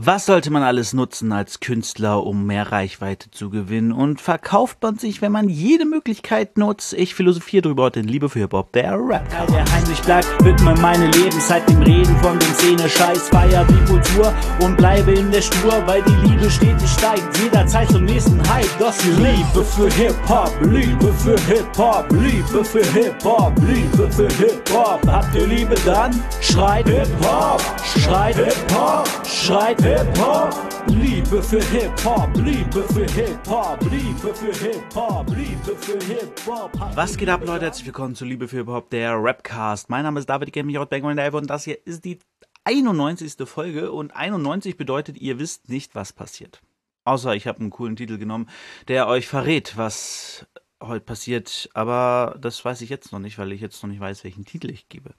Was sollte man alles nutzen als Künstler, um mehr Reichweite zu gewinnen? Und verkauft man sich, wenn man jede Möglichkeit nutzt? Ich philosophiere drüber heute in Liebe für Hip-Hop, der Rap. Der Heinrich Black widme meine Lebenszeit dem Reden von dem Szene Scheiß, feier die Kultur und bleibe in der Spur, weil die Liebe stetig steigt, jederzeit zum nächsten Hype. Das die Liebe für Hip-Hop, Liebe für Hip-Hop, Liebe für Hip-Hop, Liebe für Hip-Hop. Habt ihr Liebe dann? Schreit Hip-Hop, schreit Hip-Hop, schreit Hip-Hop. Liebe für Hip-Hop, Liebe für Hip-Hop, Liebe für Hip-Hop, Liebe für Hip-Hop. Was geht ab, Leute? Herzlich willkommen zu Liebe für Hip-Hop, der Rapcast. Mein Name ist David, aus Bangor und das hier ist die 91. Folge und 91 bedeutet, ihr wisst nicht, was passiert. Außer ich habe einen coolen Titel genommen, der euch verrät, was heute passiert. Aber das weiß ich jetzt noch nicht, weil ich jetzt noch nicht weiß, welchen Titel ich gebe.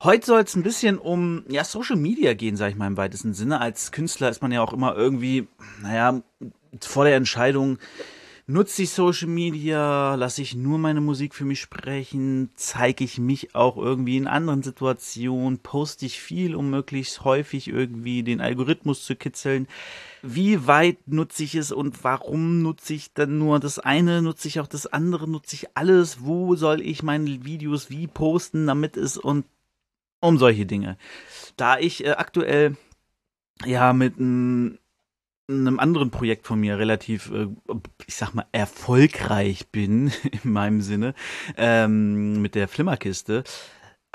Heute soll es ein bisschen um ja, Social Media gehen, sage ich mal im weitesten Sinne. Als Künstler ist man ja auch immer irgendwie, naja, vor der Entscheidung, nutze ich Social Media, lasse ich nur meine Musik für mich sprechen, zeige ich mich auch irgendwie in anderen Situationen, poste ich viel, um möglichst häufig irgendwie den Algorithmus zu kitzeln. Wie weit nutze ich es und warum nutze ich dann nur das eine, nutze ich auch das andere, nutze ich alles? Wo soll ich meine Videos wie posten, damit es und um solche Dinge. Da ich äh, aktuell ja mit einem anderen Projekt von mir relativ, äh, ich sag mal, erfolgreich bin, in meinem Sinne, ähm, mit der Flimmerkiste,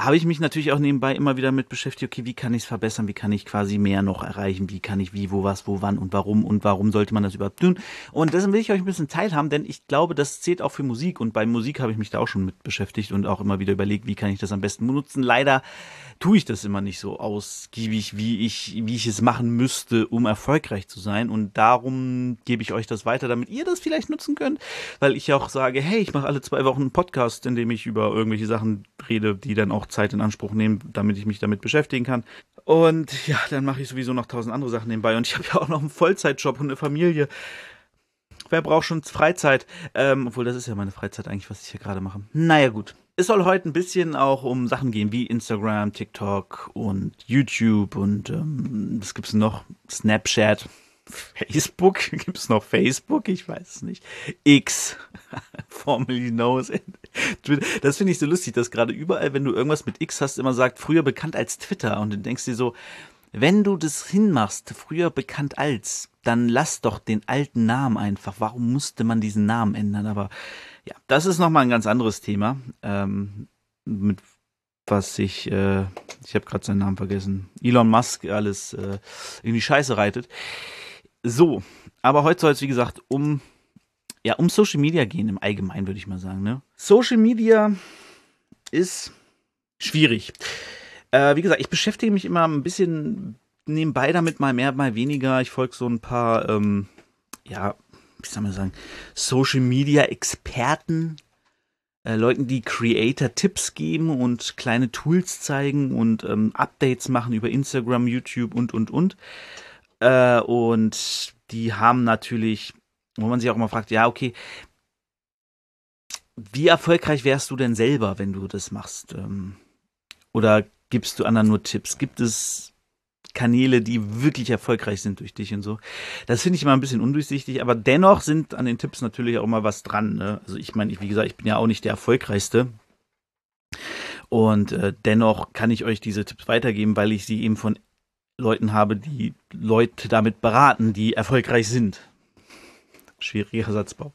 habe ich mich natürlich auch nebenbei immer wieder mit beschäftigt, okay, wie kann ich es verbessern, wie kann ich quasi mehr noch erreichen, wie kann ich wie, wo, was, wo, wann und warum und warum sollte man das überhaupt tun. Und deswegen will ich euch ein bisschen teilhaben, denn ich glaube, das zählt auch für Musik und bei Musik habe ich mich da auch schon mit beschäftigt und auch immer wieder überlegt, wie kann ich das am besten benutzen. Leider tue ich das immer nicht so ausgiebig, wie ich, wie ich es machen müsste, um erfolgreich zu sein. Und darum gebe ich euch das weiter, damit ihr das vielleicht nutzen könnt, weil ich auch sage, hey, ich mache alle zwei Wochen einen Podcast, in dem ich über irgendwelche Sachen rede, die dann auch Zeit in Anspruch nehmen, damit ich mich damit beschäftigen kann. Und ja, dann mache ich sowieso noch tausend andere Sachen nebenbei. Und ich habe ja auch noch einen Vollzeitjob und eine Familie. Wer braucht schon Freizeit? Ähm, obwohl, das ist ja meine Freizeit eigentlich, was ich hier gerade mache. Naja, gut. Es soll heute ein bisschen auch um Sachen gehen wie Instagram, TikTok und YouTube und ähm, was gibt's noch? Snapchat, Facebook? Gibt's noch Facebook? Ich weiß es nicht. X, formerly knows. Das finde ich so lustig, dass gerade überall, wenn du irgendwas mit X hast, immer sagt, früher bekannt als Twitter und du denkst dir so, wenn du das hinmachst, früher bekannt als, dann lass doch den alten Namen einfach. Warum musste man diesen Namen ändern? Aber ja, das ist nochmal ein ganz anderes Thema, ähm, mit was ich, äh, ich habe gerade seinen Namen vergessen, Elon Musk alles äh, in die Scheiße reitet. So, aber heute soll es, wie gesagt, um, ja, um Social Media gehen, im Allgemeinen, würde ich mal sagen. Ne? Social Media ist schwierig. Äh, wie gesagt, ich beschäftige mich immer ein bisschen nebenbei damit, mal mehr, mal weniger. Ich folge so ein paar, ähm, ja, wie soll man sagen, Social Media Experten, äh, Leuten, die Creator Tipps geben und kleine Tools zeigen und ähm, Updates machen über Instagram, YouTube und, und, und. Äh, und die haben natürlich, wo man sich auch immer fragt, ja, okay, wie erfolgreich wärst du denn selber, wenn du das machst? Ähm, oder gibst du anderen nur Tipps? Gibt es Kanäle, die wirklich erfolgreich sind durch dich und so. Das finde ich immer ein bisschen undurchsichtig, aber dennoch sind an den Tipps natürlich auch immer was dran. Ne? Also ich meine, wie gesagt, ich bin ja auch nicht der erfolgreichste. Und äh, dennoch kann ich euch diese Tipps weitergeben, weil ich sie eben von Leuten habe, die Leute damit beraten, die erfolgreich sind. Schwieriger Satzbau.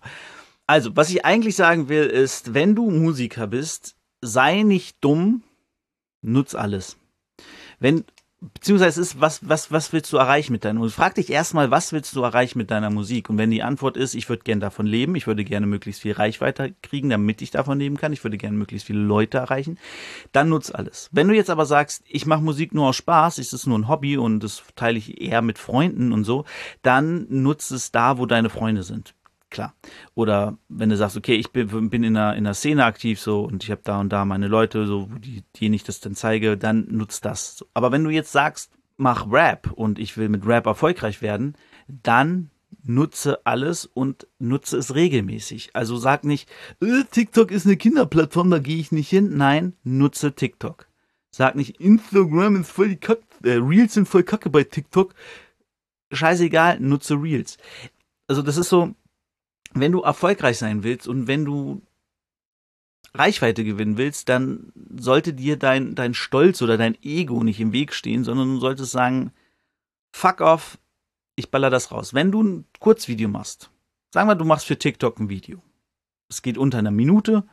Also, was ich eigentlich sagen will, ist, wenn du Musiker bist, sei nicht dumm, nutz alles. Wenn beziehungsweise ist, was, was, was willst du erreichen mit deiner Musik? Frag dich erstmal, was willst du erreichen mit deiner Musik? Und wenn die Antwort ist, ich würde gerne davon leben, ich würde gerne möglichst viel Reichweite kriegen, damit ich davon leben kann, ich würde gerne möglichst viele Leute erreichen, dann nutz alles. Wenn du jetzt aber sagst, ich mache Musik nur aus Spaß, ist es nur ein Hobby und das teile ich eher mit Freunden und so, dann nutz es da, wo deine Freunde sind klar. Oder wenn du sagst, okay, ich bin, bin in, einer, in einer Szene aktiv so und ich habe da und da meine Leute, so die, denen ich das dann zeige, dann nutzt das. Aber wenn du jetzt sagst, mach Rap und ich will mit Rap erfolgreich werden, dann nutze alles und nutze es regelmäßig. Also sag nicht, äh, TikTok ist eine Kinderplattform, da gehe ich nicht hin. Nein, nutze TikTok. Sag nicht, Instagram ist voll die Kacke, äh, Reels sind voll Kacke bei TikTok. Scheißegal, nutze Reels. Also das ist so, wenn du erfolgreich sein willst und wenn du Reichweite gewinnen willst, dann sollte dir dein, dein Stolz oder dein Ego nicht im Weg stehen, sondern du solltest sagen, fuck off, ich baller das raus. Wenn du ein Kurzvideo machst, sagen wir, du machst für TikTok ein Video. Es geht unter einer Minute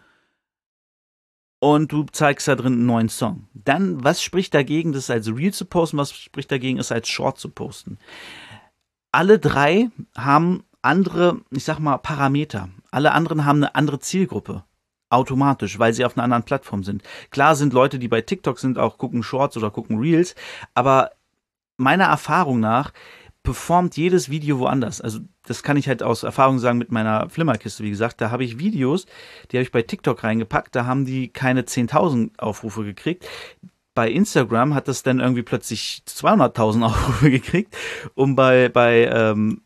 und du zeigst da drin einen neuen Song. Dann, was spricht dagegen, das als Reel zu posten? Was spricht dagegen, es als Short zu posten? Alle drei haben andere, ich sag mal, Parameter. Alle anderen haben eine andere Zielgruppe. Automatisch, weil sie auf einer anderen Plattform sind. Klar sind Leute, die bei TikTok sind, auch gucken Shorts oder gucken Reels, aber meiner Erfahrung nach performt jedes Video woanders. Also das kann ich halt aus Erfahrung sagen mit meiner Flimmerkiste, wie gesagt. Da habe ich Videos, die habe ich bei TikTok reingepackt, da haben die keine 10.000 Aufrufe gekriegt. Bei Instagram hat das dann irgendwie plötzlich 200.000 Aufrufe gekriegt und bei, bei, ähm,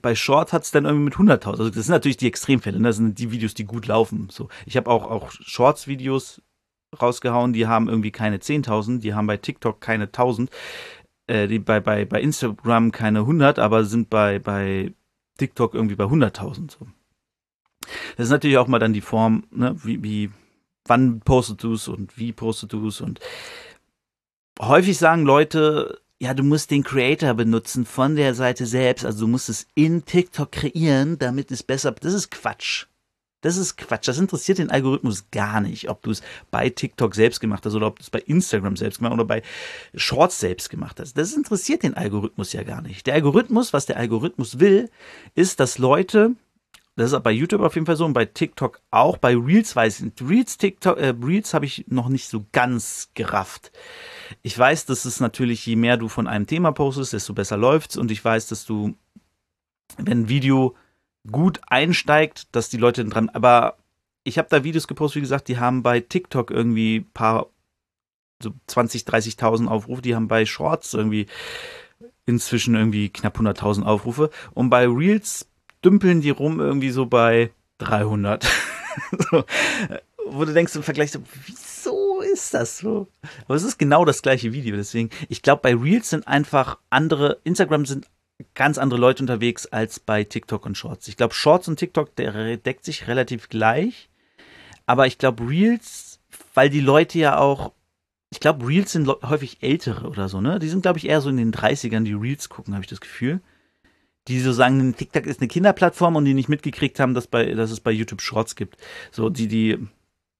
bei Short hat es dann irgendwie mit 100.000. Also das sind natürlich die Extremfälle, ne? das sind die Videos, die gut laufen. So, Ich habe auch, auch Shorts-Videos rausgehauen, die haben irgendwie keine 10.000, die haben bei TikTok keine 1.000 äh, die bei, bei, bei Instagram keine 100, aber sind bei, bei TikTok irgendwie bei 100.000. So. Das ist natürlich auch mal dann die Form, ne, wie, wie wann postet du es und wie postet du es und häufig sagen Leute, ja, du musst den Creator benutzen von der Seite selbst, also du musst es in TikTok kreieren, damit es besser, das ist Quatsch. Das ist Quatsch. Das interessiert den Algorithmus gar nicht, ob du es bei TikTok selbst gemacht hast oder ob du es bei Instagram selbst gemacht hast oder bei Shorts selbst gemacht hast. Das interessiert den Algorithmus ja gar nicht. Der Algorithmus, was der Algorithmus will, ist, dass Leute, das ist bei YouTube auf jeden Fall so und bei TikTok auch, bei Reels weiß ich. Reels, TikTok, äh, Reels habe ich noch nicht so ganz gerafft. Ich weiß, dass es natürlich, je mehr du von einem Thema postest, desto besser läuft's und ich weiß, dass du, wenn ein Video gut einsteigt, dass die Leute dran. Aber ich habe da Videos gepostet, wie gesagt, die haben bei TikTok irgendwie paar so 20, 30.000 Aufrufe, die haben bei Shorts irgendwie inzwischen irgendwie knapp 100.000 Aufrufe und bei Reels dümpeln die rum irgendwie so bei 300. so, wo du denkst im Vergleich so, wieso ist das so? Aber es ist genau das gleiche Video, deswegen, ich glaube, bei Reels sind einfach andere, Instagram sind ganz andere Leute unterwegs als bei TikTok und Shorts. Ich glaube, Shorts und TikTok, der deckt sich relativ gleich. Aber ich glaube, Reels, weil die Leute ja auch, ich glaube, Reels sind häufig ältere oder so, ne? Die sind, glaube ich, eher so in den 30ern, die Reels gucken, habe ich das Gefühl. Die so sagen, TikTok ist eine Kinderplattform und die nicht mitgekriegt haben, dass, bei, dass es bei YouTube Shorts gibt. So, die, die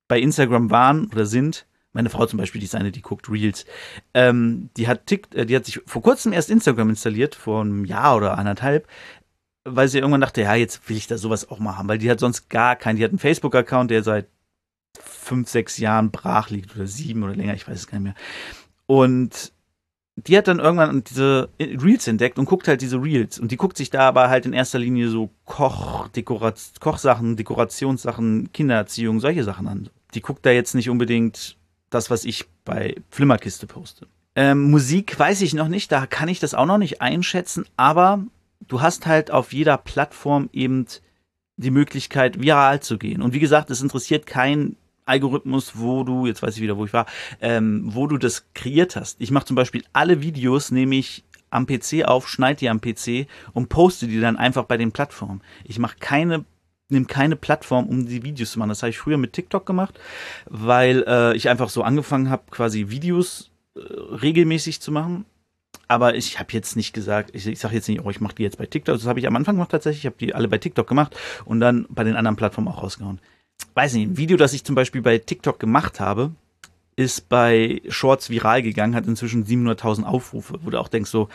bei Instagram waren oder sind, meine Frau zum Beispiel, die ist eine, die guckt Reels. Ähm, die hat Tick, äh, die hat sich vor kurzem erst Instagram installiert, vor einem Jahr oder anderthalb, weil sie irgendwann dachte, ja, jetzt will ich da sowas auch mal haben, weil die hat sonst gar keinen, die hat einen Facebook-Account, der seit fünf, sechs Jahren brach liegt oder sieben oder länger, ich weiß es gar nicht mehr. Und die hat dann irgendwann diese Reels entdeckt und guckt halt diese Reels. Und die guckt sich da aber halt in erster Linie so Koch, Dekorat Kochsachen, Dekorationssachen, Kindererziehung, solche Sachen an. Die guckt da jetzt nicht unbedingt das, was ich bei Flimmerkiste poste. Ähm, Musik weiß ich noch nicht, da kann ich das auch noch nicht einschätzen, aber du hast halt auf jeder Plattform eben die Möglichkeit, viral zu gehen. Und wie gesagt, es interessiert kein Algorithmus, wo du, jetzt weiß ich wieder, wo ich war, ähm, wo du das kreiert hast. Ich mache zum Beispiel alle Videos, nehme ich am PC auf, schneide die am PC und poste die dann einfach bei den Plattformen. Ich mache keine nehme keine Plattform, um die Videos zu machen. Das habe ich früher mit TikTok gemacht, weil äh, ich einfach so angefangen habe, quasi Videos äh, regelmäßig zu machen. Aber ich habe jetzt nicht gesagt, ich, ich sage jetzt nicht, oh, ich mache die jetzt bei TikTok. Das habe ich am Anfang gemacht tatsächlich. Ich habe die alle bei TikTok gemacht und dann bei den anderen Plattformen auch rausgehauen. Weiß nicht, ein Video, das ich zum Beispiel bei TikTok gemacht habe, ist bei Shorts viral gegangen, hat inzwischen 700.000 Aufrufe, wo du auch denkst so,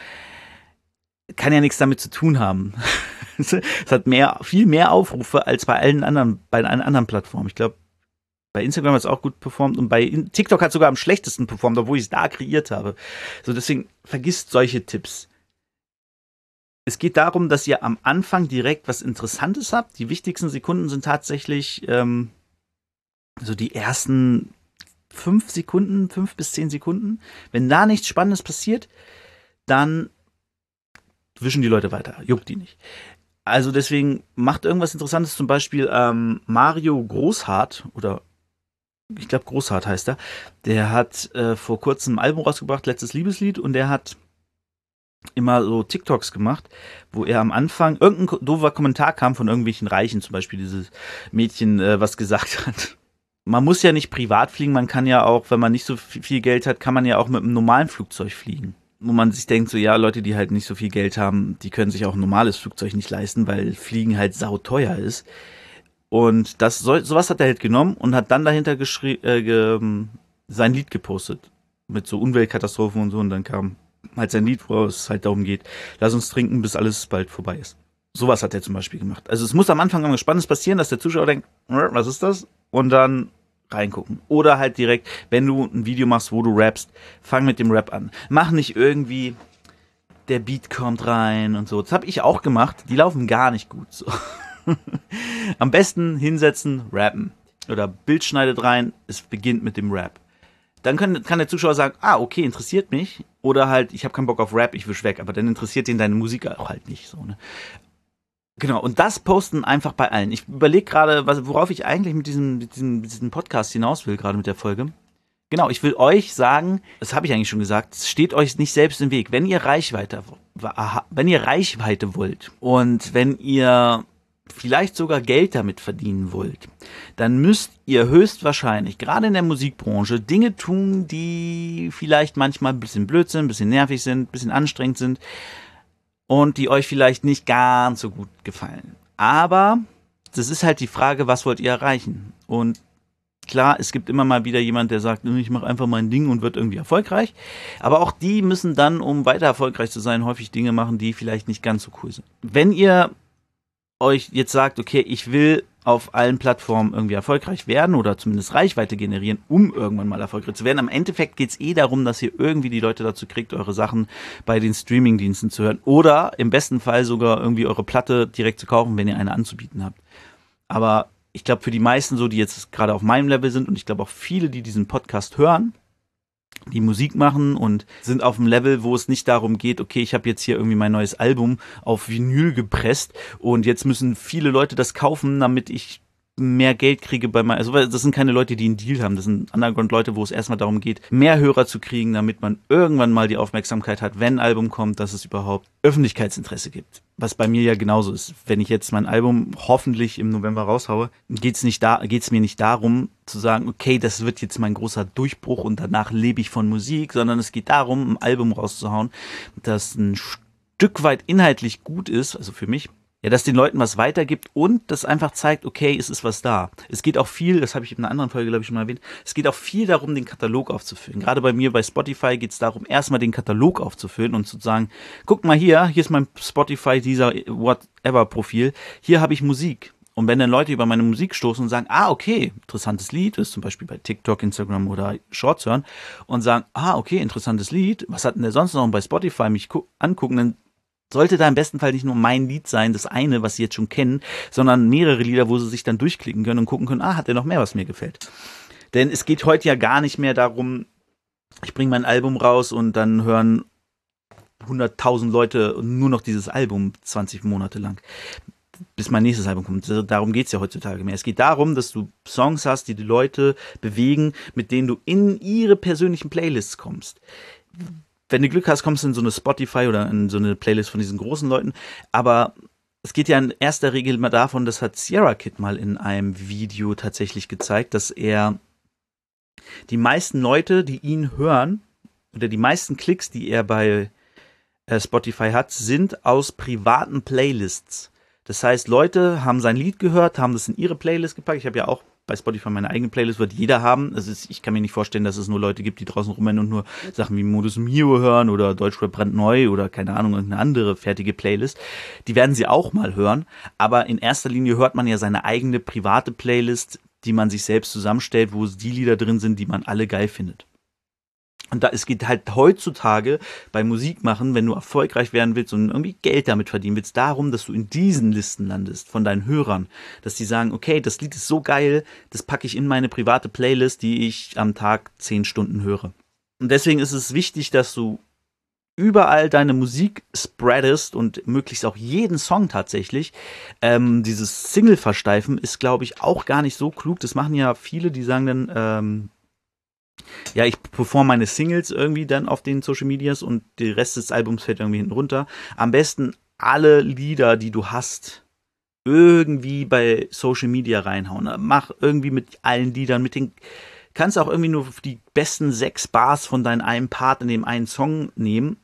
kann ja nichts damit zu tun haben. es hat mehr, viel mehr Aufrufe als bei allen anderen, bei allen anderen Plattformen. Ich glaube, bei Instagram hat es auch gut performt und bei TikTok hat es sogar am schlechtesten performt, obwohl ich es da kreiert habe. So, deswegen vergisst solche Tipps. Es geht darum, dass ihr am Anfang direkt was Interessantes habt. Die wichtigsten Sekunden sind tatsächlich ähm, so die ersten fünf Sekunden, fünf bis zehn Sekunden. Wenn da nichts Spannendes passiert, dann wischen die Leute weiter, juckt die nicht. Also deswegen macht irgendwas Interessantes, zum Beispiel ähm, Mario Großhardt oder ich glaube Großhart heißt er, der hat äh, vor kurzem ein Album rausgebracht, letztes Liebeslied, und der hat immer so TikToks gemacht, wo er am Anfang irgendein doofer Kommentar kam von irgendwelchen Reichen, zum Beispiel dieses Mädchen, äh, was gesagt hat. Man muss ja nicht privat fliegen, man kann ja auch, wenn man nicht so viel Geld hat, kann man ja auch mit einem normalen Flugzeug fliegen. Wo man sich denkt, so ja, Leute, die halt nicht so viel Geld haben, die können sich auch ein normales Flugzeug nicht leisten, weil Fliegen halt sauteuer ist. Und das sowas hat er halt genommen und hat dann dahinter geschrie äh, ge sein Lied gepostet. Mit so Umweltkatastrophen und so. Und dann kam halt sein Lied, wo es halt darum geht, lass uns trinken, bis alles bald vorbei ist. Sowas hat er zum Beispiel gemacht. Also es muss am Anfang irgendwas Spannendes passieren, dass der Zuschauer denkt, was ist das? Und dann reingucken. Oder halt direkt, wenn du ein Video machst, wo du rappst, fang mit dem Rap an. Mach nicht irgendwie, der Beat kommt rein und so. Das habe ich auch gemacht. Die laufen gar nicht gut. So. Am besten hinsetzen, rappen. Oder Bild schneidet rein, es beginnt mit dem Rap. Dann kann, kann der Zuschauer sagen, ah, okay, interessiert mich. Oder halt, ich habe keinen Bock auf Rap, ich wisch weg. Aber dann interessiert ihn deine Musik auch halt nicht so. Ne? Genau, und das posten einfach bei allen. Ich überlege gerade, worauf ich eigentlich mit diesem, mit diesem, mit diesem Podcast hinaus will, gerade mit der Folge. Genau, ich will euch sagen, das habe ich eigentlich schon gesagt, steht euch nicht selbst im Weg. Wenn ihr Reichweite, wenn ihr Reichweite wollt und wenn ihr vielleicht sogar Geld damit verdienen wollt, dann müsst ihr höchstwahrscheinlich, gerade in der Musikbranche, Dinge tun, die vielleicht manchmal ein bisschen blöd sind, ein bisschen nervig sind, ein bisschen anstrengend sind und die euch vielleicht nicht ganz so gut gefallen. Aber das ist halt die Frage, was wollt ihr erreichen? Und klar, es gibt immer mal wieder jemand, der sagt, ich mache einfach mein Ding und wird irgendwie erfolgreich. Aber auch die müssen dann, um weiter erfolgreich zu sein, häufig Dinge machen, die vielleicht nicht ganz so cool sind. Wenn ihr euch jetzt sagt, okay, ich will auf allen Plattformen irgendwie erfolgreich werden oder zumindest Reichweite generieren, um irgendwann mal erfolgreich zu werden. Am Endeffekt geht es eh darum, dass ihr irgendwie die Leute dazu kriegt, eure Sachen bei den Streamingdiensten zu hören oder im besten Fall sogar irgendwie eure Platte direkt zu kaufen, wenn ihr eine anzubieten habt. Aber ich glaube, für die meisten so, die jetzt gerade auf meinem Level sind und ich glaube auch viele, die diesen Podcast hören, die Musik machen und sind auf dem Level, wo es nicht darum geht, okay, ich habe jetzt hier irgendwie mein neues Album auf Vinyl gepresst und jetzt müssen viele Leute das kaufen, damit ich mehr Geld kriege bei meinem, also das sind keine Leute, die einen Deal haben, das sind Underground-Leute, wo es erstmal darum geht, mehr Hörer zu kriegen, damit man irgendwann mal die Aufmerksamkeit hat, wenn ein Album kommt, dass es überhaupt Öffentlichkeitsinteresse gibt. Was bei mir ja genauso ist. Wenn ich jetzt mein Album hoffentlich im November raushaue, geht's nicht da, geht's mir nicht darum zu sagen, okay, das wird jetzt mein großer Durchbruch und danach lebe ich von Musik, sondern es geht darum, ein Album rauszuhauen, das ein Stück weit inhaltlich gut ist, also für mich, ja, dass den Leuten was weitergibt und das einfach zeigt, okay, es ist was da. Es geht auch viel, das habe ich in einer anderen Folge, glaube ich, schon mal erwähnt, es geht auch viel darum, den Katalog aufzufüllen. Gerade bei mir bei Spotify geht es darum, erstmal den Katalog aufzufüllen und zu sagen, guck mal hier, hier ist mein Spotify, dieser Whatever-Profil, hier habe ich Musik. Und wenn dann Leute über meine Musik stoßen und sagen, ah, okay, interessantes Lied, ist zum Beispiel bei TikTok, Instagram oder Shorts hören und sagen, ah, okay, interessantes Lied, was hat denn der sonst noch bei Spotify mich angucken, dann sollte da im besten Fall nicht nur mein Lied sein, das eine, was sie jetzt schon kennen, sondern mehrere Lieder, wo sie sich dann durchklicken können und gucken können, ah, hat er noch mehr, was mir gefällt. Denn es geht heute ja gar nicht mehr darum, ich bringe mein Album raus und dann hören 100.000 Leute nur noch dieses Album 20 Monate lang, bis mein nächstes Album kommt. Darum geht es ja heutzutage mehr. Es geht darum, dass du Songs hast, die die Leute bewegen, mit denen du in ihre persönlichen Playlists kommst wenn du Glück hast, kommst du in so eine Spotify oder in so eine Playlist von diesen großen Leuten. Aber es geht ja in erster Regel mal davon, das hat Sierra Kid mal in einem Video tatsächlich gezeigt, dass er die meisten Leute, die ihn hören, oder die meisten Klicks, die er bei äh, Spotify hat, sind aus privaten Playlists. Das heißt, Leute haben sein Lied gehört, haben das in ihre Playlist gepackt. Ich habe ja auch bei Spotify meine eigene Playlist, wird jeder haben. Also ich kann mir nicht vorstellen, dass es nur Leute gibt, die draußen rumrennen und nur Sachen wie Modus Mio hören oder Deutschrap brandneu oder keine Ahnung, irgendeine andere fertige Playlist. Die werden sie auch mal hören. Aber in erster Linie hört man ja seine eigene private Playlist, die man sich selbst zusammenstellt, wo die Lieder drin sind, die man alle geil findet. Und da, es geht halt heutzutage bei Musik machen, wenn du erfolgreich werden willst und irgendwie Geld damit verdienen willst, darum, dass du in diesen Listen landest von deinen Hörern, dass die sagen, okay, das Lied ist so geil, das packe ich in meine private Playlist, die ich am Tag zehn Stunden höre. Und deswegen ist es wichtig, dass du überall deine Musik spreadest und möglichst auch jeden Song tatsächlich. Ähm, dieses Single versteifen ist, glaube ich, auch gar nicht so klug. Das machen ja viele, die sagen dann, ähm, ja, ich performe meine Singles irgendwie dann auf den Social Medias und der Rest des Albums fällt irgendwie hinten runter. Am besten alle Lieder, die du hast, irgendwie bei Social Media reinhauen. Mach irgendwie mit allen Liedern, mit den kannst auch irgendwie nur die besten sechs Bars von deinem einen Part in dem einen Song nehmen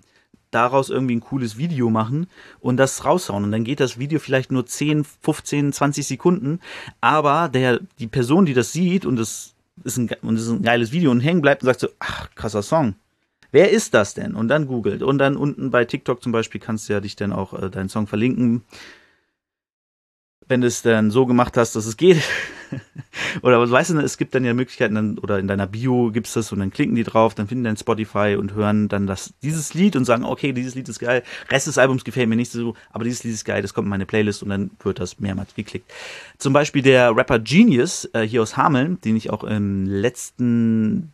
daraus irgendwie ein cooles Video machen und das raushauen. Und dann geht das Video vielleicht nur 10, 15, 20 Sekunden, aber der, die Person, die das sieht und das ist ein, und ist ein geiles Video und hängen bleibt und sagt so, ach, krasser Song. Wer ist das denn? Und dann googelt. Und dann unten bei TikTok zum Beispiel kannst du ja dich dann auch äh, deinen Song verlinken wenn du es dann so gemacht hast, dass es geht. oder was weißt du, es gibt dann ja Möglichkeiten, dann, oder in deiner Bio gibt es das und dann klicken die drauf, dann finden dann Spotify und hören dann das, dieses Lied und sagen, okay, dieses Lied ist geil, Rest des Albums gefällt mir nicht so, aber dieses Lied ist geil, das kommt in meine Playlist und dann wird das mehrmals geklickt. Zum Beispiel der Rapper Genius äh, hier aus Hameln, den ich auch im letzten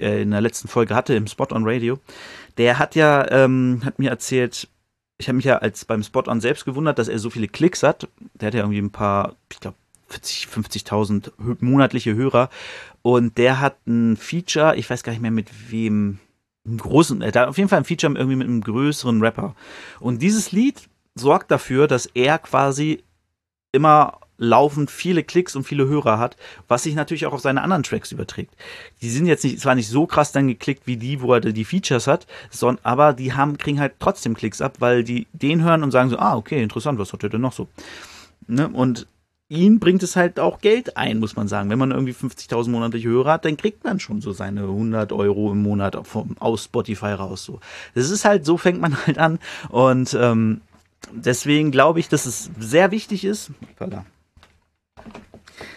äh, in der letzten Folge hatte im Spot on Radio, der hat ja ähm, hat mir erzählt, ich habe mich ja als beim Spot-On selbst gewundert, dass er so viele Klicks hat. Der hat ja irgendwie ein paar, ich glaube, 40, 50.000 monatliche Hörer. Und der hat ein Feature, ich weiß gar nicht mehr mit wem, einen großen, er hat auf jeden Fall ein Feature irgendwie mit einem größeren Rapper. Und dieses Lied sorgt dafür, dass er quasi immer laufend viele Klicks und viele Hörer hat, was sich natürlich auch auf seine anderen Tracks überträgt. Die sind jetzt nicht, zwar nicht so krass dann geklickt wie die, wo er die Features hat, sondern, aber die haben, kriegen halt trotzdem Klicks ab, weil die den hören und sagen so, ah, okay, interessant, was hat er denn noch so? Ne? Und ihn bringt es halt auch Geld ein, muss man sagen. Wenn man irgendwie 50.000 monatliche Hörer hat, dann kriegt man schon so seine 100 Euro im Monat vom, aus Spotify raus. So, das ist halt so fängt man halt an und ähm, deswegen glaube ich, dass es sehr wichtig ist. Voilà.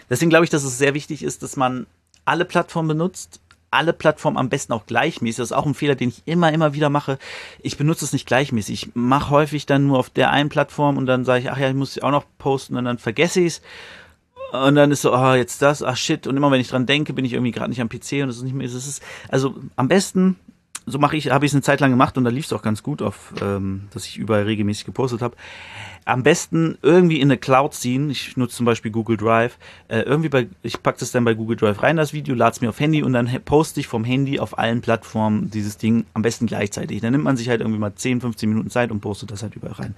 Deswegen glaube ich, dass es sehr wichtig ist, dass man alle Plattformen benutzt, alle Plattformen am besten auch gleichmäßig. Das ist auch ein Fehler, den ich immer, immer wieder mache. Ich benutze es nicht gleichmäßig. Ich mache häufig dann nur auf der einen Plattform und dann sage ich, ach ja, ich muss sie auch noch posten und dann vergesse ich es. Und dann ist so, ah, oh, jetzt das, ach shit. Und immer wenn ich dran denke, bin ich irgendwie gerade nicht am PC und es ist nicht mehr, es ist, also am besten so mache ich, habe ich es eine Zeit lang gemacht und da lief es auch ganz gut, auf, ähm, dass ich überall regelmäßig gepostet habe. Am besten irgendwie in eine Cloud ziehen. Ich nutze zum Beispiel Google Drive. Äh, irgendwie bei, ich packe das dann bei Google Drive rein, das Video, lade es mir auf Handy und dann poste ich vom Handy auf allen Plattformen dieses Ding am besten gleichzeitig. Dann nimmt man sich halt irgendwie mal 10, 15 Minuten Zeit und postet das halt überall rein.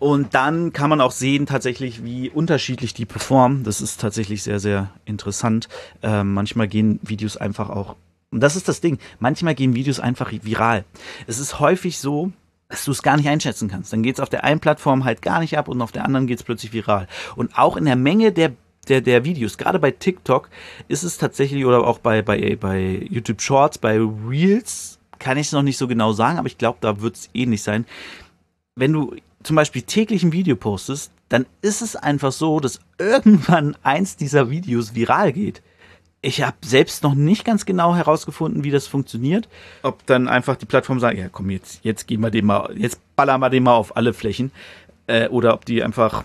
Und dann kann man auch sehen tatsächlich, wie unterschiedlich die performen. Das ist tatsächlich sehr, sehr interessant. Ähm, manchmal gehen Videos einfach auch und das ist das Ding. Manchmal gehen Videos einfach viral. Es ist häufig so, dass du es gar nicht einschätzen kannst. Dann geht es auf der einen Plattform halt gar nicht ab und auf der anderen geht es plötzlich viral. Und auch in der Menge der der, der Videos, gerade bei TikTok ist es tatsächlich, oder auch bei, bei, bei YouTube Shorts, bei Reels, kann ich es noch nicht so genau sagen, aber ich glaube, da wird es ähnlich sein. Wenn du zum Beispiel täglich ein Video postest, dann ist es einfach so, dass irgendwann eins dieser Videos viral geht ich habe selbst noch nicht ganz genau herausgefunden, wie das funktioniert. Ob dann einfach die Plattform sagt, ja komm, jetzt, jetzt gehen wir den mal, jetzt ballern wir den mal auf alle Flächen. Äh, oder ob die einfach,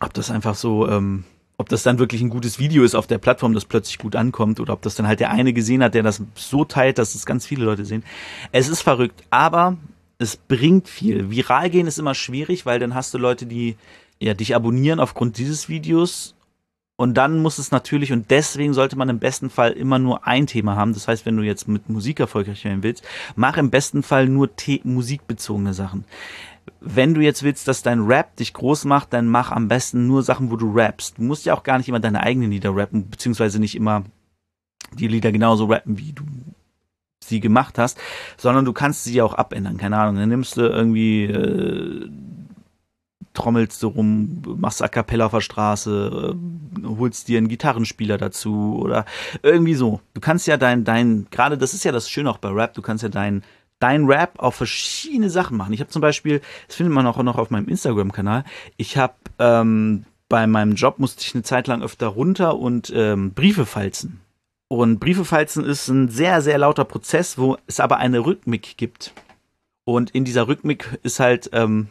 ob das einfach so, ähm, ob das dann wirklich ein gutes Video ist auf der Plattform, das plötzlich gut ankommt, oder ob das dann halt der eine gesehen hat, der das so teilt, dass es ganz viele Leute sehen. Es ist verrückt, aber es bringt viel. Viral gehen ist immer schwierig, weil dann hast du Leute, die ja dich abonnieren aufgrund dieses Videos und dann muss es natürlich, und deswegen sollte man im besten Fall immer nur ein Thema haben. Das heißt, wenn du jetzt mit Musik erfolgreich werden willst, mach im besten Fall nur musikbezogene Sachen. Wenn du jetzt willst, dass dein Rap dich groß macht, dann mach am besten nur Sachen, wo du rappst. Du musst ja auch gar nicht immer deine eigenen Lieder rappen, beziehungsweise nicht immer die Lieder genauso rappen, wie du sie gemacht hast, sondern du kannst sie auch abändern. Keine Ahnung, dann nimmst du irgendwie äh, trommelst du rum, machst A Cappella auf der Straße, äh, holst dir einen Gitarrenspieler dazu oder irgendwie so. Du kannst ja dein, dein, gerade das ist ja das Schöne auch bei Rap, du kannst ja dein, dein Rap auf verschiedene Sachen machen. Ich habe zum Beispiel, das findet man auch noch auf meinem Instagram-Kanal, ich habe ähm, bei meinem Job musste ich eine Zeit lang öfter runter und ähm, Briefe falzen. Und Briefe falzen ist ein sehr, sehr lauter Prozess, wo es aber eine Rhythmik gibt. Und in dieser Rhythmik ist halt ähm,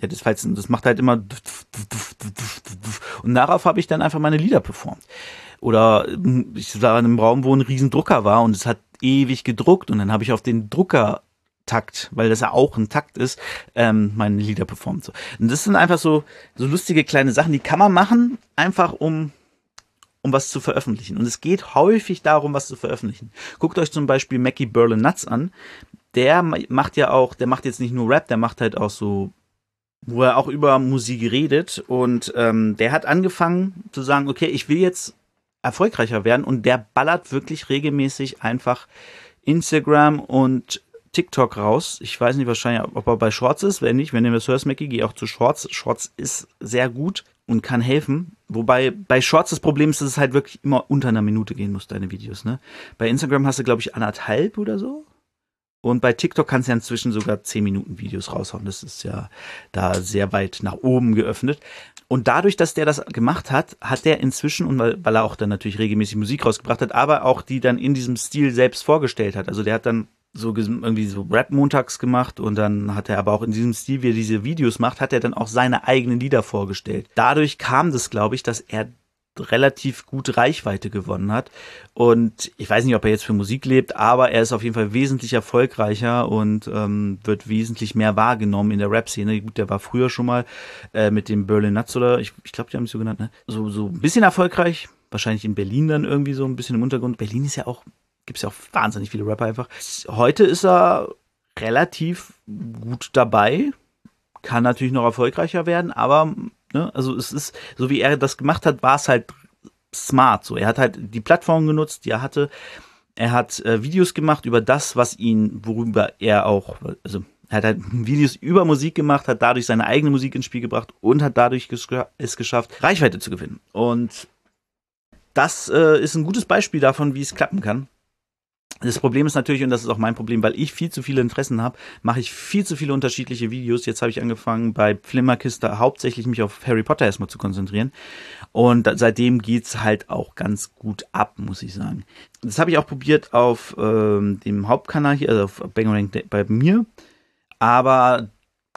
ja, das, Falzen, das macht halt immer und darauf habe ich dann einfach meine Lieder performt. Oder hm, ich war in einem Raum, wo ein riesen Drucker war und es hat ewig gedruckt und dann habe ich auf den Drucker Takt, weil das ja auch ein Takt ist, ähm, meine Lieder performt. So. Und das sind einfach so, so lustige kleine Sachen, die kann man machen, einfach um, um was zu veröffentlichen. Und es geht häufig darum, was zu veröffentlichen. Guckt euch zum Beispiel Mackie Berlin Nuts an. Der macht ja auch, der macht jetzt nicht nur Rap, der macht halt auch so wo er auch über Musik redet und ähm, der hat angefangen zu sagen, okay, ich will jetzt erfolgreicher werden und der ballert wirklich regelmäßig einfach Instagram und TikTok raus. Ich weiß nicht wahrscheinlich, ob er bei Shorts ist. Wenn nicht, wenn ihr das hörst, Mackie, geh auch zu Shorts. Shorts ist sehr gut und kann helfen. Wobei bei Shorts das Problem ist, dass es halt wirklich immer unter einer Minute gehen muss, deine Videos. Ne? Bei Instagram hast du, glaube ich, anderthalb oder so. Und bei TikTok kannst du ja inzwischen sogar 10 Minuten Videos raushauen. Das ist ja da sehr weit nach oben geöffnet. Und dadurch, dass der das gemacht hat, hat der inzwischen, und weil, weil er auch dann natürlich regelmäßig Musik rausgebracht hat, aber auch die dann in diesem Stil selbst vorgestellt hat. Also der hat dann so irgendwie so Rap-Montags gemacht und dann hat er aber auch in diesem Stil, wie er diese Videos macht, hat er dann auch seine eigenen Lieder vorgestellt. Dadurch kam das, glaube ich, dass er relativ gut Reichweite gewonnen hat. Und ich weiß nicht, ob er jetzt für Musik lebt, aber er ist auf jeden Fall wesentlich erfolgreicher und ähm, wird wesentlich mehr wahrgenommen in der Rap-Szene. Gut, der war früher schon mal äh, mit dem Berlin Nuts oder ich, ich glaube, die haben es so genannt, ne? So, so ein bisschen erfolgreich. Wahrscheinlich in Berlin dann irgendwie so ein bisschen im Untergrund. Berlin ist ja auch, gibt es ja auch wahnsinnig viele Rapper einfach. Heute ist er relativ gut dabei. Kann natürlich noch erfolgreicher werden, aber Ne? Also es ist, so wie er das gemacht hat, war es halt smart. So, er hat halt die Plattform genutzt, die er hatte. Er hat äh, Videos gemacht über das, was ihn, worüber er auch, also er hat halt Videos über Musik gemacht, hat dadurch seine eigene Musik ins Spiel gebracht und hat dadurch es geschafft, Reichweite zu gewinnen. Und das äh, ist ein gutes Beispiel davon, wie es klappen kann. Das Problem ist natürlich, und das ist auch mein Problem, weil ich viel zu viele Interessen habe, mache ich viel zu viele unterschiedliche Videos. Jetzt habe ich angefangen, bei Flimmerkiste hauptsächlich mich auf Harry Potter erstmal zu konzentrieren. Und seitdem geht's halt auch ganz gut ab, muss ich sagen. Das habe ich auch probiert auf ähm, dem Hauptkanal hier, also auf Bangerang bei mir. Aber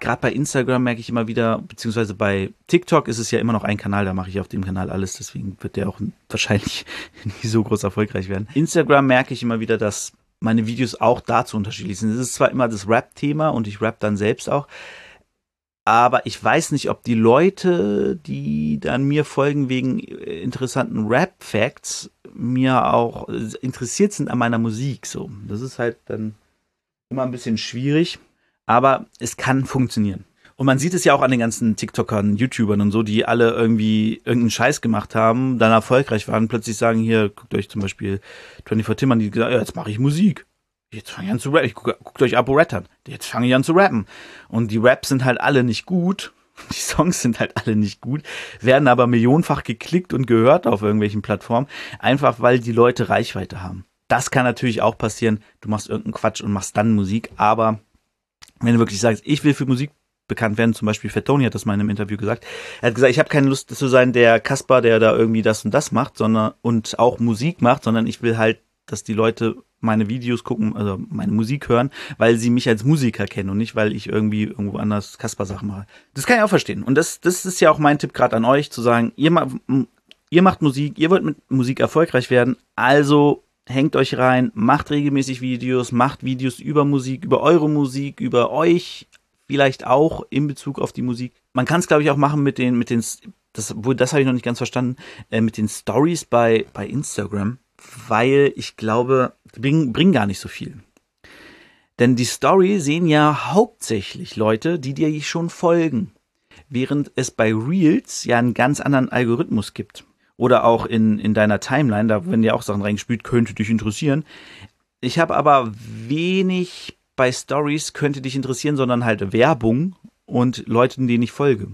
gerade bei Instagram merke ich immer wieder, beziehungsweise bei TikTok ist es ja immer noch ein Kanal, da mache ich auf dem Kanal alles, deswegen wird der auch wahrscheinlich nie so groß erfolgreich werden. Instagram merke ich immer wieder, dass meine Videos auch dazu unterschiedlich sind. Es ist zwar immer das Rap-Thema und ich rap dann selbst auch, aber ich weiß nicht, ob die Leute, die dann mir folgen wegen interessanten Rap-Facts, mir auch interessiert sind an meiner Musik. So, das ist halt dann immer ein bisschen schwierig aber es kann funktionieren. Und man sieht es ja auch an den ganzen TikTokern, YouTubern und so, die alle irgendwie irgendeinen Scheiß gemacht haben, dann erfolgreich waren, plötzlich sagen, hier, guckt euch zum Beispiel 24 Tim an, die gesagt, ja, jetzt mache ich Musik. Jetzt fange ich an zu rappen. Guckt, guckt euch Abo Red. Jetzt fange ich an zu rappen. Und die Raps sind halt alle nicht gut. Die Songs sind halt alle nicht gut, werden aber millionenfach geklickt und gehört auf irgendwelchen Plattformen, einfach weil die Leute Reichweite haben. Das kann natürlich auch passieren. Du machst irgendeinen Quatsch und machst dann Musik, aber wenn du wirklich sagst, ich will für Musik bekannt werden, zum Beispiel Fettoni hat das mal in einem Interview gesagt. Er hat gesagt, ich habe keine Lust zu sein, der Kasper, der da irgendwie das und das macht, sondern und auch Musik macht, sondern ich will halt, dass die Leute meine Videos gucken, also meine Musik hören, weil sie mich als Musiker kennen und nicht, weil ich irgendwie irgendwo anders Kasper-Sachen mache. Das kann ich auch verstehen. Und das, das ist ja auch mein Tipp gerade an euch, zu sagen, ihr, ihr macht Musik, ihr wollt mit Musik erfolgreich werden, also hängt euch rein, macht regelmäßig Videos, macht Videos über Musik, über eure Musik, über euch, vielleicht auch in Bezug auf die Musik. Man kann es, glaube ich, auch machen mit den, mit den, das, wo, das habe ich noch nicht ganz verstanden, äh, mit den Stories bei, bei Instagram, weil ich glaube, die bringen, bringen gar nicht so viel. Denn die Story sehen ja hauptsächlich Leute, die dir schon folgen. Während es bei Reels ja einen ganz anderen Algorithmus gibt oder auch in, in deiner Timeline, da werden ja auch Sachen reingespült, könnte dich interessieren. Ich habe aber wenig bei Stories könnte dich interessieren, sondern halt Werbung und Leuten, denen ich folge.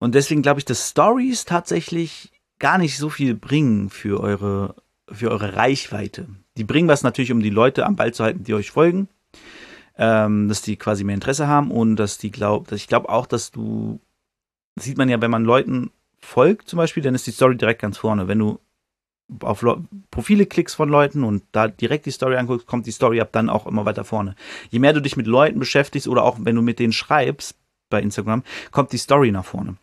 Und deswegen glaube ich, dass Stories tatsächlich gar nicht so viel bringen für eure, für eure Reichweite. Die bringen was natürlich, um die Leute am Ball zu halten, die euch folgen. Ähm, dass die quasi mehr Interesse haben und dass die glaubt, ich glaube auch, dass du, das sieht man ja, wenn man Leuten folgt zum Beispiel, dann ist die Story direkt ganz vorne. Wenn du auf Le Profile klickst von Leuten und da direkt die Story anguckst, kommt die Story ab dann auch immer weiter vorne. Je mehr du dich mit Leuten beschäftigst oder auch wenn du mit denen schreibst bei Instagram, kommt die Story nach vorne.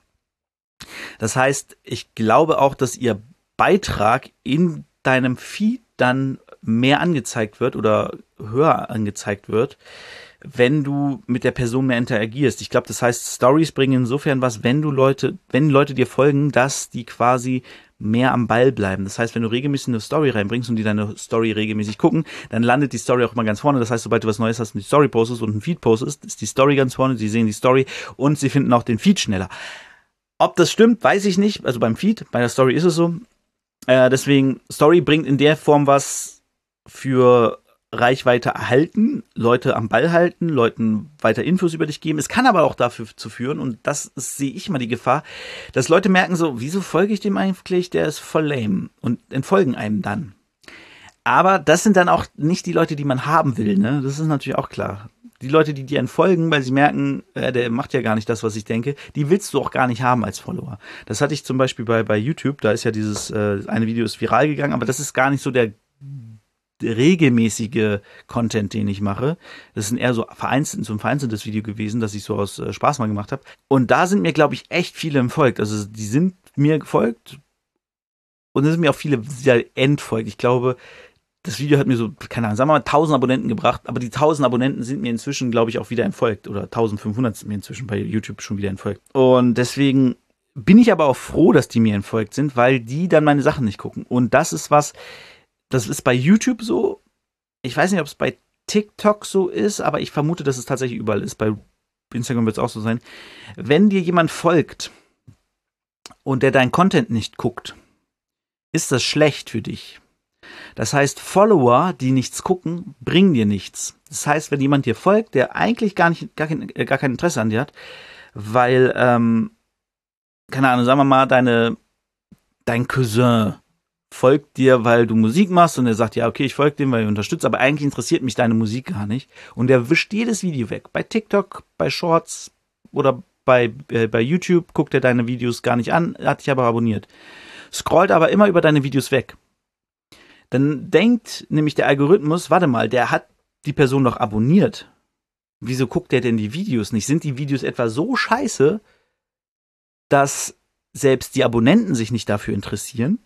Das heißt, ich glaube auch, dass ihr Beitrag in deinem Feed dann mehr angezeigt wird oder höher angezeigt wird, wenn du mit der Person mehr interagierst. Ich glaube, das heißt, Stories bringen insofern was, wenn du Leute, wenn Leute dir folgen, dass die quasi mehr am Ball bleiben. Das heißt, wenn du regelmäßig eine Story reinbringst und die deine Story regelmäßig gucken, dann landet die Story auch immer ganz vorne. Das heißt, sobald du was Neues hast und die Story postest und einen Feed postest, ist die Story ganz vorne, sie sehen die Story und sie finden auch den Feed schneller. Ob das stimmt, weiß ich nicht. Also beim Feed, bei der Story ist es so. Äh, deswegen, Story bringt in der Form was für Reichweite erhalten, Leute am Ball halten, Leuten weiter Infos über dich geben. Es kann aber auch dafür zu führen, und das sehe ich mal die Gefahr, dass Leute merken so, wieso folge ich dem eigentlich? Der ist voll lame und entfolgen einem dann. Aber das sind dann auch nicht die Leute, die man haben will, ne? Das ist natürlich auch klar. Die Leute, die dir entfolgen, weil sie merken, äh, der macht ja gar nicht das, was ich denke, die willst du auch gar nicht haben als Follower. Das hatte ich zum Beispiel bei, bei YouTube, da ist ja dieses, äh, eine Video ist viral gegangen, aber das ist gar nicht so der regelmäßige Content, den ich mache. Das ist eher so vereinzelt, so ein vereinzeltes Video gewesen, das ich so aus äh, Spaß mal gemacht habe. Und da sind mir, glaube ich, echt viele entfolgt. Also die sind mir gefolgt und es sind mir auch viele sehr entfolgt. Ich glaube, das Video hat mir so, keine Ahnung, sagen wir mal 1000 Abonnenten gebracht, aber die 1000 Abonnenten sind mir inzwischen, glaube ich, auch wieder entfolgt. Oder 1500 sind mir inzwischen bei YouTube schon wieder entfolgt. Und deswegen bin ich aber auch froh, dass die mir entfolgt sind, weil die dann meine Sachen nicht gucken. Und das ist was, das ist bei YouTube so. Ich weiß nicht, ob es bei TikTok so ist, aber ich vermute, dass es tatsächlich überall ist. Bei Instagram wird es auch so sein. Wenn dir jemand folgt und der dein Content nicht guckt, ist das schlecht für dich. Das heißt, Follower, die nichts gucken, bringen dir nichts. Das heißt, wenn jemand dir folgt, der eigentlich gar nicht, gar kein, gar kein Interesse an dir hat, weil, ähm, keine Ahnung, sagen wir mal, deine, dein Cousin folgt dir, weil du Musik machst und er sagt, ja, okay, ich folge dem, weil ich unterstütze, aber eigentlich interessiert mich deine Musik gar nicht. Und er wischt jedes Video weg. Bei TikTok, bei Shorts oder bei, äh, bei YouTube guckt er deine Videos gar nicht an, hat dich aber abonniert. Scrollt aber immer über deine Videos weg. Dann denkt nämlich der Algorithmus, warte mal, der hat die Person doch abonniert. Wieso guckt der denn die Videos nicht? Sind die Videos etwa so scheiße, dass selbst die Abonnenten sich nicht dafür interessieren?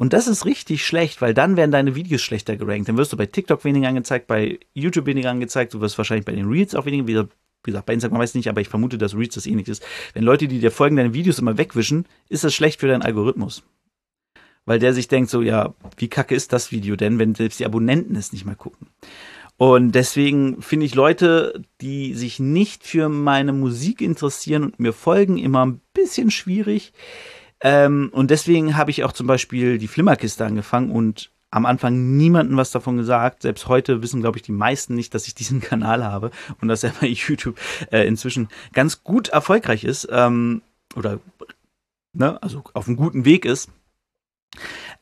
Und das ist richtig schlecht, weil dann werden deine Videos schlechter gerankt. Dann wirst du bei TikTok weniger angezeigt, bei YouTube weniger angezeigt, du wirst wahrscheinlich bei den Reels auch weniger, wie gesagt, bei Instagram weiß ich nicht, aber ich vermute, dass Reels das ähnlich ist. Wenn Leute, die dir folgen, deine Videos immer wegwischen, ist das schlecht für deinen Algorithmus. Weil der sich denkt so, ja, wie kacke ist das Video denn, wenn selbst die Abonnenten es nicht mal gucken. Und deswegen finde ich Leute, die sich nicht für meine Musik interessieren und mir folgen, immer ein bisschen schwierig. Ähm, und deswegen habe ich auch zum Beispiel die Flimmerkiste angefangen und am Anfang niemanden was davon gesagt. Selbst heute wissen, glaube ich, die meisten nicht, dass ich diesen Kanal habe und dass er bei YouTube äh, inzwischen ganz gut erfolgreich ist ähm, oder ne, also auf einem guten Weg ist,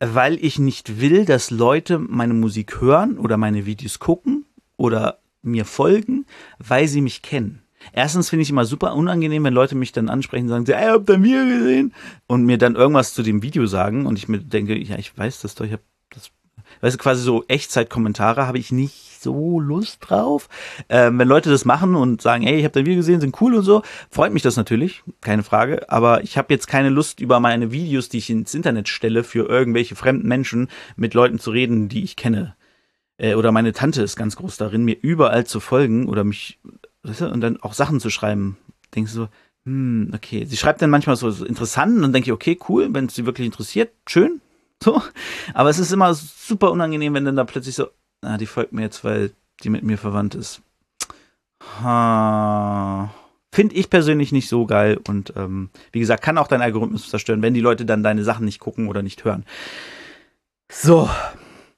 weil ich nicht will, dass Leute meine Musik hören oder meine Videos gucken oder mir folgen, weil sie mich kennen. Erstens finde ich immer super unangenehm, wenn Leute mich dann ansprechen und sagen, ey, habt ihr mir gesehen? Und mir dann irgendwas zu dem Video sagen und ich mir denke, ja, ich weiß das doch, ich habe das, weißt du, quasi so Echtzeitkommentare habe ich nicht so Lust drauf. Ähm, wenn Leute das machen und sagen, ey, ich habe dein Video gesehen, sind cool und so, freut mich das natürlich, keine Frage. Aber ich habe jetzt keine Lust, über meine Videos, die ich ins Internet stelle, für irgendwelche fremden Menschen mit Leuten zu reden, die ich kenne äh, oder meine Tante ist ganz groß darin, mir überall zu folgen oder mich weißt du, und dann auch Sachen zu schreiben. Denkst du so, hm, okay. Sie schreibt dann manchmal so, so interessant und dann denke ich, okay, cool, wenn es sie wirklich interessiert, schön. So. Aber es ist immer super unangenehm, wenn dann da plötzlich so, ah, die folgt mir jetzt, weil die mit mir verwandt ist. Ha. Finde ich persönlich nicht so geil und ähm, wie gesagt, kann auch dein Algorithmus zerstören, wenn die Leute dann deine Sachen nicht gucken oder nicht hören. So,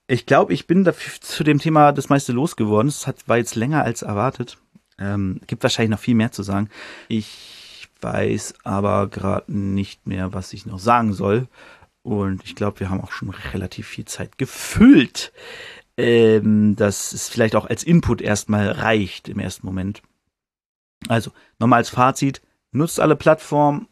ich glaube, ich bin zu dem Thema das meiste losgeworden. Es war jetzt länger als erwartet. Ähm, gibt wahrscheinlich noch viel mehr zu sagen. Ich weiß aber gerade nicht mehr, was ich noch sagen soll. Und ich glaube, wir haben auch schon relativ viel Zeit gefüllt. Ähm, dass es vielleicht auch als Input erstmal reicht im ersten Moment. Also, nochmal als Fazit, nutzt alle Plattformen,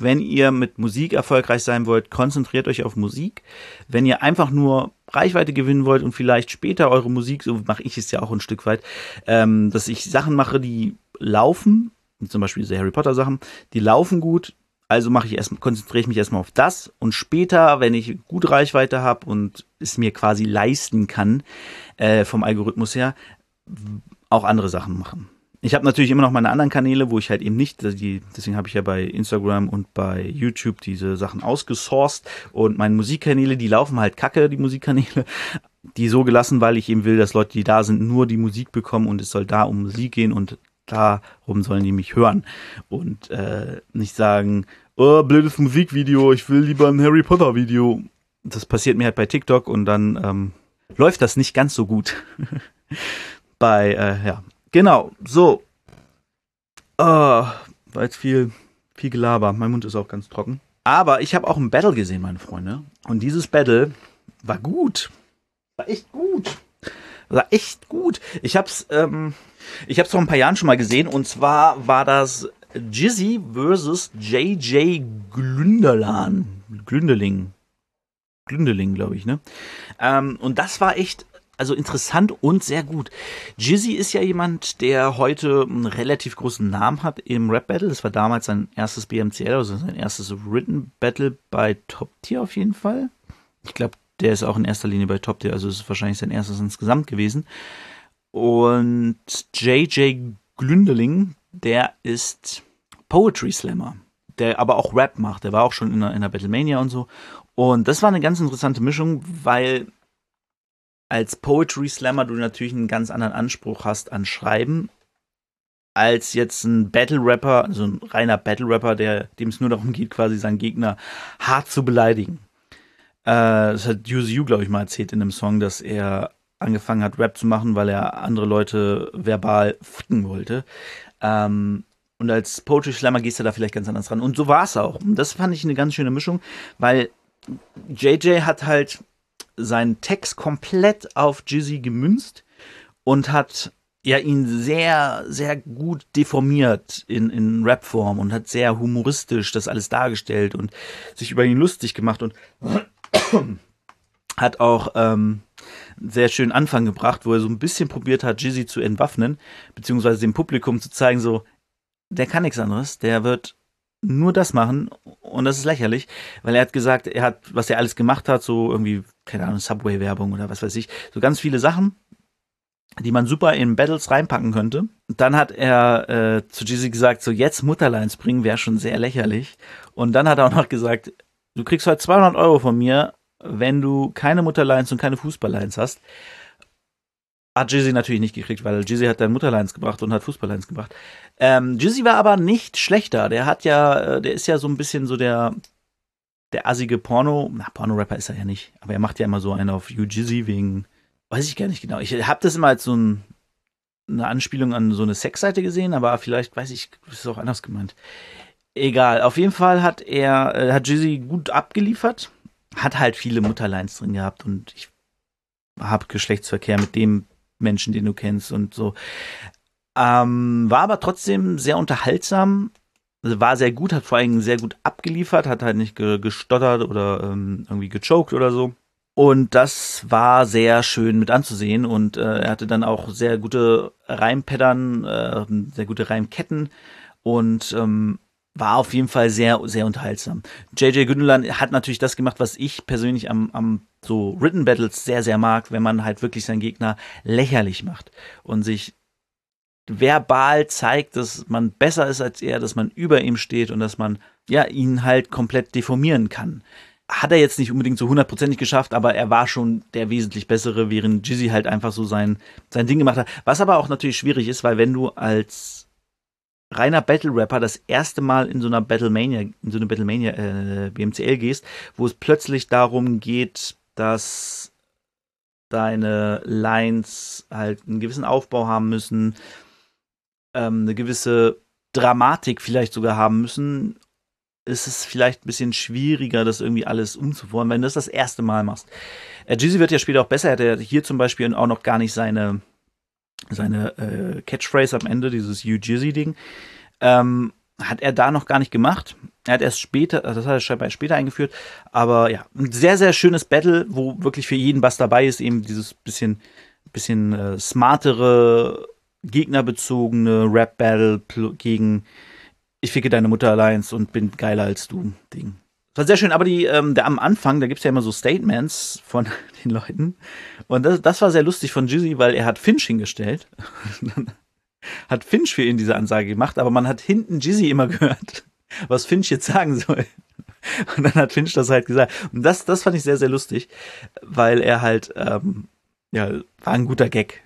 wenn ihr mit Musik erfolgreich sein wollt, konzentriert euch auf Musik. Wenn ihr einfach nur Reichweite gewinnen wollt und vielleicht später eure Musik, so mache ich es ja auch ein Stück weit, ähm, dass ich Sachen mache, die laufen, zum Beispiel diese Harry Potter Sachen, die laufen gut, Also mache ich erst, konzentriere ich mich erstmal auf das und später, wenn ich gute Reichweite habe und es mir quasi leisten kann, äh, vom Algorithmus her, auch andere Sachen machen. Ich habe natürlich immer noch meine anderen Kanäle, wo ich halt eben nicht, die, deswegen habe ich ja bei Instagram und bei YouTube diese Sachen ausgesourced und meine Musikkanäle, die laufen halt kacke, die Musikkanäle, die so gelassen, weil ich eben will, dass Leute, die da sind, nur die Musik bekommen und es soll da um Musik gehen und darum sollen die mich hören und äh, nicht sagen, oh, blödes Musikvideo, ich will lieber ein Harry Potter Video. Das passiert mir halt bei TikTok und dann ähm, läuft das nicht ganz so gut. bei, äh, ja, genau, so. Oh, war jetzt viel, viel Gelaber. Mein Mund ist auch ganz trocken. Aber ich habe auch ein Battle gesehen, meine Freunde. Und dieses Battle war gut. War echt gut. War echt gut. Ich hab's, ähm, ich hab's vor ein paar Jahren schon mal gesehen. Und zwar war das Jizzy versus JJ Glünderlan. Glündeling. Glündeling, glaube ich, ne? Ähm, und das war echt also interessant und sehr gut. Jizzy ist ja jemand, der heute einen relativ großen Namen hat im Rap Battle. Das war damals sein erstes BMCL, also sein erstes Written Battle bei Top Tier auf jeden Fall. Ich glaube, der ist auch in erster Linie bei Top Tier, also ist wahrscheinlich sein erstes insgesamt gewesen. Und JJ Glündeling, der ist Poetry Slammer, der aber auch Rap macht. Der war auch schon in der, in der Battlemania und so. Und das war eine ganz interessante Mischung, weil als Poetry Slammer du natürlich einen ganz anderen Anspruch hast an Schreiben als jetzt ein Battle Rapper, also ein reiner Battle Rapper, der dem es nur darum geht, quasi seinen Gegner hart zu beleidigen. Äh, das hat UZU, glaube ich, mal erzählt in einem Song, dass er angefangen hat, Rap zu machen, weil er andere Leute verbal ficken wollte. Ähm, und als Poetry Slammer gehst du da vielleicht ganz anders ran. Und so war es auch. Und das fand ich eine ganz schöne Mischung, weil JJ hat halt seinen Text komplett auf Jizzy gemünzt und hat ja ihn sehr, sehr gut deformiert in, in Rapform und hat sehr humoristisch das alles dargestellt und sich über ihn lustig gemacht und hat auch ähm, einen sehr schönen Anfang gebracht, wo er so ein bisschen probiert hat, Jizzy zu entwaffnen, beziehungsweise dem Publikum zu zeigen, so, der kann nichts anderes, der wird nur das machen und das ist lächerlich, weil er hat gesagt, er hat, was er alles gemacht hat, so irgendwie, keine Ahnung, Subway-Werbung oder was weiß ich, so ganz viele Sachen, die man super in Battles reinpacken könnte. Dann hat er äh, zu Jizzy gesagt, so jetzt Mutterlines bringen wäre schon sehr lächerlich. Und dann hat er auch noch gesagt, du kriegst heute 200 Euro von mir, wenn du keine Mutterlines und keine Fußballlines hast. Hat Jizzy natürlich nicht gekriegt, weil Jizzy hat dann Mutterlines gebracht und hat Fußballlines gebracht. Ähm, Jizzy war aber nicht schlechter. Der hat ja, äh, der ist ja so ein bisschen so der, der assige Porno, na, Porno-Rapper ist er ja nicht, aber er macht ja immer so einen auf Jizzy wegen, weiß ich gar nicht genau. Ich habe das immer als so ein, eine Anspielung an so eine Sexseite gesehen, aber vielleicht, weiß ich, ist es auch anders gemeint. Egal, auf jeden Fall hat er, äh, hat Jizzy gut abgeliefert, hat halt viele Mutterlines drin gehabt und ich habe Geschlechtsverkehr mit dem Menschen, den du kennst und so. Ähm, war aber trotzdem sehr unterhaltsam, war sehr gut, hat vor allem sehr gut abgeliefert, hat halt nicht ge gestottert oder ähm, irgendwie gechoked oder so. Und das war sehr schön mit anzusehen und äh, er hatte dann auch sehr gute Reimpattern, äh, sehr gute Reimketten und ähm, war auf jeden Fall sehr, sehr unterhaltsam. JJ Gündeland hat natürlich das gemacht, was ich persönlich am, am so Written Battles sehr, sehr mag, wenn man halt wirklich seinen Gegner lächerlich macht und sich verbal zeigt, dass man besser ist als er, dass man über ihm steht und dass man ja ihn halt komplett deformieren kann. Hat er jetzt nicht unbedingt so hundertprozentig geschafft, aber er war schon der wesentlich bessere, während Jizzy halt einfach so sein, sein Ding gemacht hat. Was aber auch natürlich schwierig ist, weil wenn du als reiner Battle Rapper das erste Mal in so einer Battlemania, in so eine Battlemania äh, BMCL gehst, wo es plötzlich darum geht, dass deine Lines halt einen gewissen Aufbau haben müssen, ähm, eine gewisse Dramatik vielleicht sogar haben müssen, ist es vielleicht ein bisschen schwieriger, das irgendwie alles umzuformen, wenn du das das erste Mal machst. Äh, wird ja später auch besser, er hat hier zum Beispiel auch noch gar nicht seine seine äh, Catchphrase am Ende, dieses You Jizzy-Ding, ähm, hat er da noch gar nicht gemacht. Er hat erst später, also das hat er scheinbar später eingeführt, aber ja, ein sehr, sehr schönes Battle, wo wirklich für jeden was dabei ist, eben dieses bisschen, bisschen äh, smartere, gegnerbezogene Rap-Battle gegen ich ficke deine Mutter Alliance und bin geiler als du Ding. Das war sehr schön, aber die, ähm, der am Anfang, da gibt's ja immer so Statements von den Leuten. Und das, das war sehr lustig von Jizzy, weil er hat Finch hingestellt. hat Finch für ihn diese Ansage gemacht, aber man hat hinten Jizzy immer gehört, was Finch jetzt sagen soll. Und dann hat Finch das halt gesagt. Und das, das fand ich sehr, sehr lustig, weil er halt, ähm, ja, war ein guter Gag.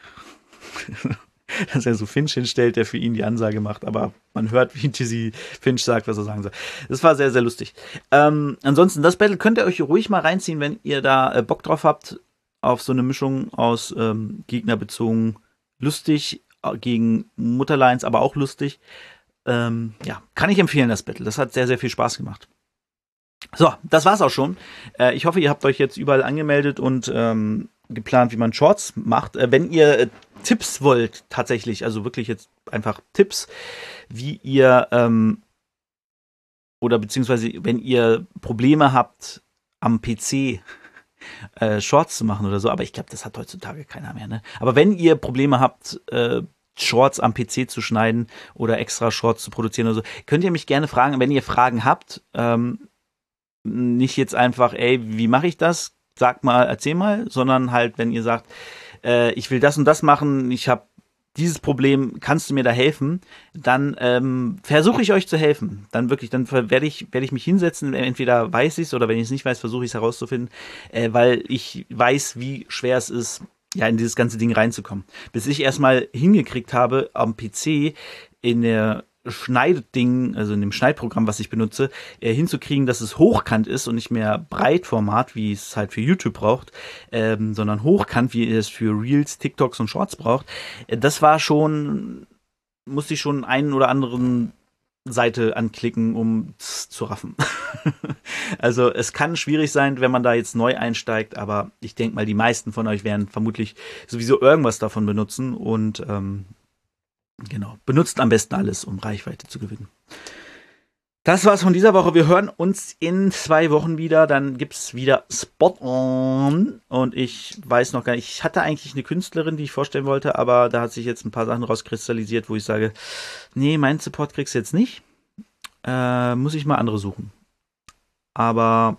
dass er so Finch hinstellt, der für ihn die Ansage macht, aber man hört, wie Jizzy Finch sagt, was er sagen soll. Das war sehr, sehr lustig. Ähm, ansonsten, das Battle könnt ihr euch ruhig mal reinziehen, wenn ihr da äh, Bock drauf habt, auf so eine Mischung aus ähm, Gegnerbezogen lustig äh, gegen Mutterlines, aber auch lustig. Ähm, ja, kann ich empfehlen, das Battle. Das hat sehr, sehr viel Spaß gemacht. So, das war's auch schon. Äh, ich hoffe, ihr habt euch jetzt überall angemeldet und ähm, geplant, wie man Shorts macht. Äh, wenn ihr äh, Tipps wollt, tatsächlich, also wirklich jetzt einfach Tipps, wie ihr ähm, oder beziehungsweise wenn ihr Probleme habt am PC äh, Shorts zu machen oder so, aber ich glaube, das hat heutzutage keiner mehr. Ne? Aber wenn ihr Probleme habt, äh, Shorts am PC zu schneiden oder extra Shorts zu produzieren oder so, könnt ihr mich gerne fragen. Wenn ihr Fragen habt, ähm, nicht jetzt einfach, ey, wie mache ich das? Sag mal, erzähl mal, sondern halt, wenn ihr sagt, äh, ich will das und das machen, ich habe dieses Problem, kannst du mir da helfen? Dann ähm, versuche ich euch zu helfen. Dann wirklich, dann werde ich, werde ich mich hinsetzen, entweder weiß ich es oder wenn ich es nicht weiß, versuche ich es herauszufinden, äh, weil ich weiß, wie schwer es ist, ja, in dieses ganze Ding reinzukommen. Bis ich erstmal hingekriegt habe, am PC in der Schneideding, also in dem Schneidprogramm, was ich benutze, äh, hinzukriegen, dass es hochkant ist und nicht mehr Breitformat, wie es halt für YouTube braucht, ähm, sondern hochkant, wie es für Reels, TikToks und Shorts braucht. Äh, das war schon, musste ich schon einen oder anderen Seite anklicken, um zu raffen. also es kann schwierig sein, wenn man da jetzt neu einsteigt, aber ich denke mal, die meisten von euch werden vermutlich sowieso irgendwas davon benutzen und ähm, Genau. Benutzt am besten alles, um Reichweite zu gewinnen. Das war's von dieser Woche. Wir hören uns in zwei Wochen wieder. Dann gibt's wieder Spot On. Und ich weiß noch gar nicht. Ich hatte eigentlich eine Künstlerin, die ich vorstellen wollte, aber da hat sich jetzt ein paar Sachen rauskristallisiert, wo ich sage, nee, meinen Support kriegst du jetzt nicht. Äh, muss ich mal andere suchen. Aber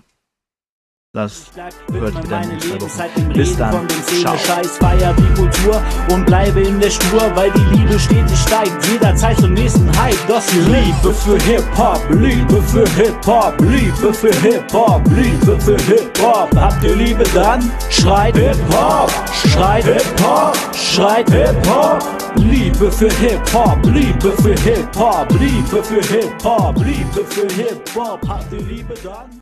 das hört ihr dann Woche. Bis dann. Ciao. Scheiß feier die Kultur und bleibe in der Spur, weil die Liebe stetig steigt. Jederzeit zum nächsten Hype. Das die Liebe für Hip-Hop, Liebe für Hip-Hop, Liebe für Hip-Hop, Liebe für Hip-Hop. Habt ihr Liebe dann? Schreit Hip-Hop, schreit Hip-Hop, schreit Hip-Hop. Liebe für Hip-Hop, Liebe für Hip-Hop, Liebe für Hip-Hop, Liebe für Hip-Hop. Habt ihr Liebe dann?